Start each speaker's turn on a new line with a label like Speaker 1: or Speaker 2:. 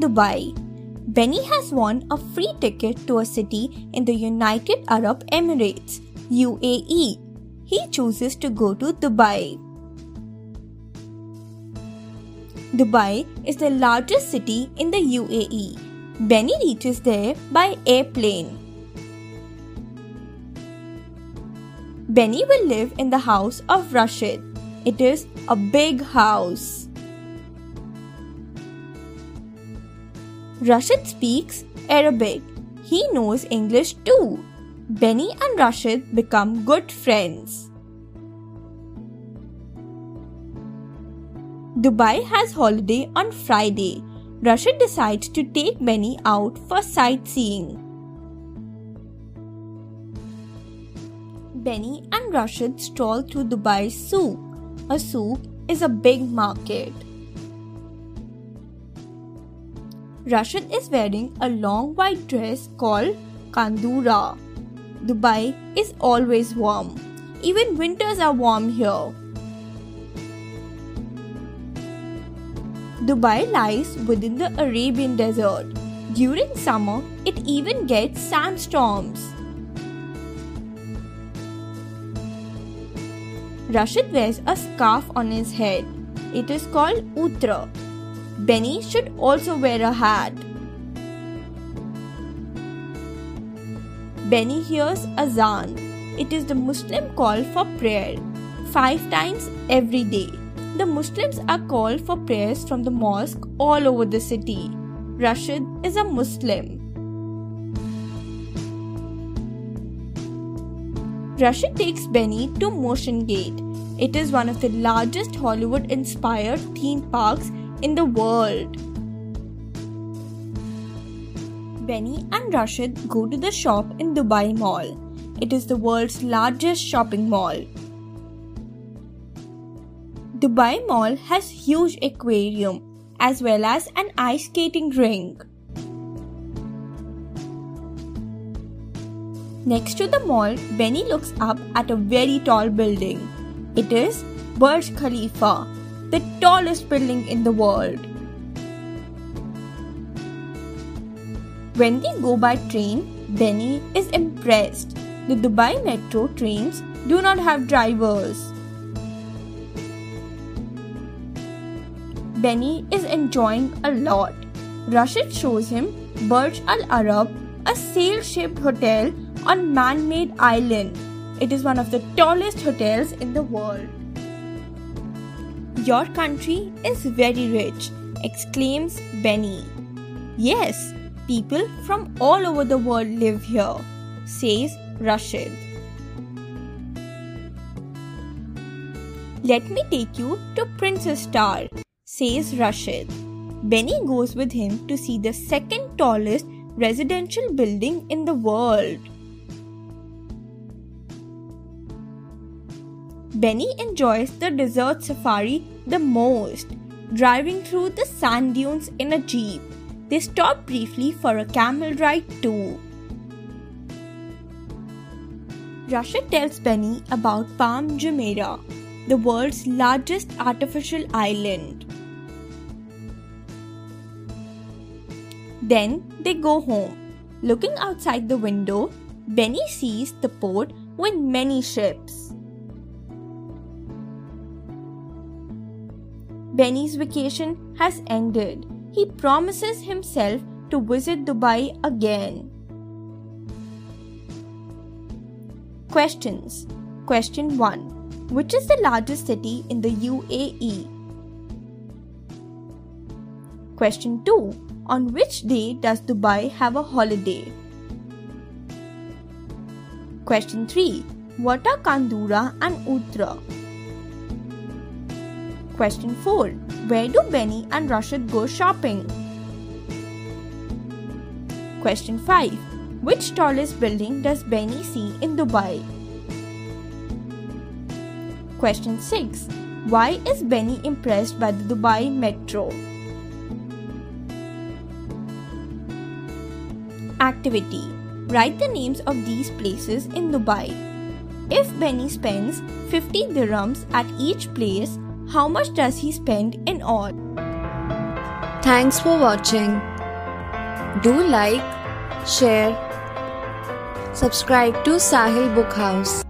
Speaker 1: Dubai. Benny has won a free ticket to a city in the United Arab Emirates, UAE. He chooses to go to Dubai. Dubai is the largest city in the UAE. Benny reaches there by airplane. Benny will live in the house of Rashid. It is a big house. Rashid speaks Arabic. He knows English too. Benny and Rashid become good friends. Dubai has holiday on Friday. Rashid decides to take Benny out for sightseeing. Benny and Rashid stroll through Dubai's souk. A souk is a big market. Rashid is wearing a long white dress called kandura. Dubai is always warm. Even winters are warm here. Dubai lies within the Arabian desert. During summer, it even gets sandstorms. Rashid wears a scarf on his head. It is called utra. Benny should also wear a hat. Benny hears azan. It is the Muslim call for prayer five times every day. The Muslims are called for prayers from the mosque all over the city. Rashid is a Muslim. Rashid takes Benny to Motion Gate. It is one of the largest Hollywood inspired theme parks in the world. Benny and Rashid go to the shop in Dubai Mall. It is the world's largest shopping mall. Dubai Mall has huge aquarium as well as an ice skating rink. Next to the mall, Benny looks up at a very tall building. It is Burj Khalifa, the tallest building in the world. When they go by train, Benny is impressed. The Dubai metro trains do not have drivers. Benny is enjoying a lot. Rashid shows him Burj Al Arab, a sail shaped hotel on man made island. It is one of the tallest hotels in the world. Your country is very rich, exclaims Benny. Yes, people from all over the world live here, says Rashid. Let me take you to Princess Tower, says Rashid. Benny goes with him to see the second tallest residential building in the world. Benny enjoys the desert safari the most, driving through the sand dunes in a jeep. They stop briefly for a camel ride too. Rashid tells Benny about Palm Jumeirah, the world's largest artificial island. Then they go home. Looking outside the window, Benny sees the port with many ships. Benny's vacation has ended. He promises himself to visit Dubai again. Questions Question 1 Which is the largest city in the UAE? Question 2 On which day does Dubai have a holiday? Question 3 What are Kandura and Utra? Question 4 Where do Benny and Rashid go shopping? Question 5 Which tallest building does Benny see in Dubai? Question 6 Why is Benny impressed by the Dubai metro? Activity Write the names of these places in Dubai. If Benny spends 50 dirhams at each place, how much does he spend in all?
Speaker 2: Thanks for watching. Do like, share, subscribe to Sahil Book House.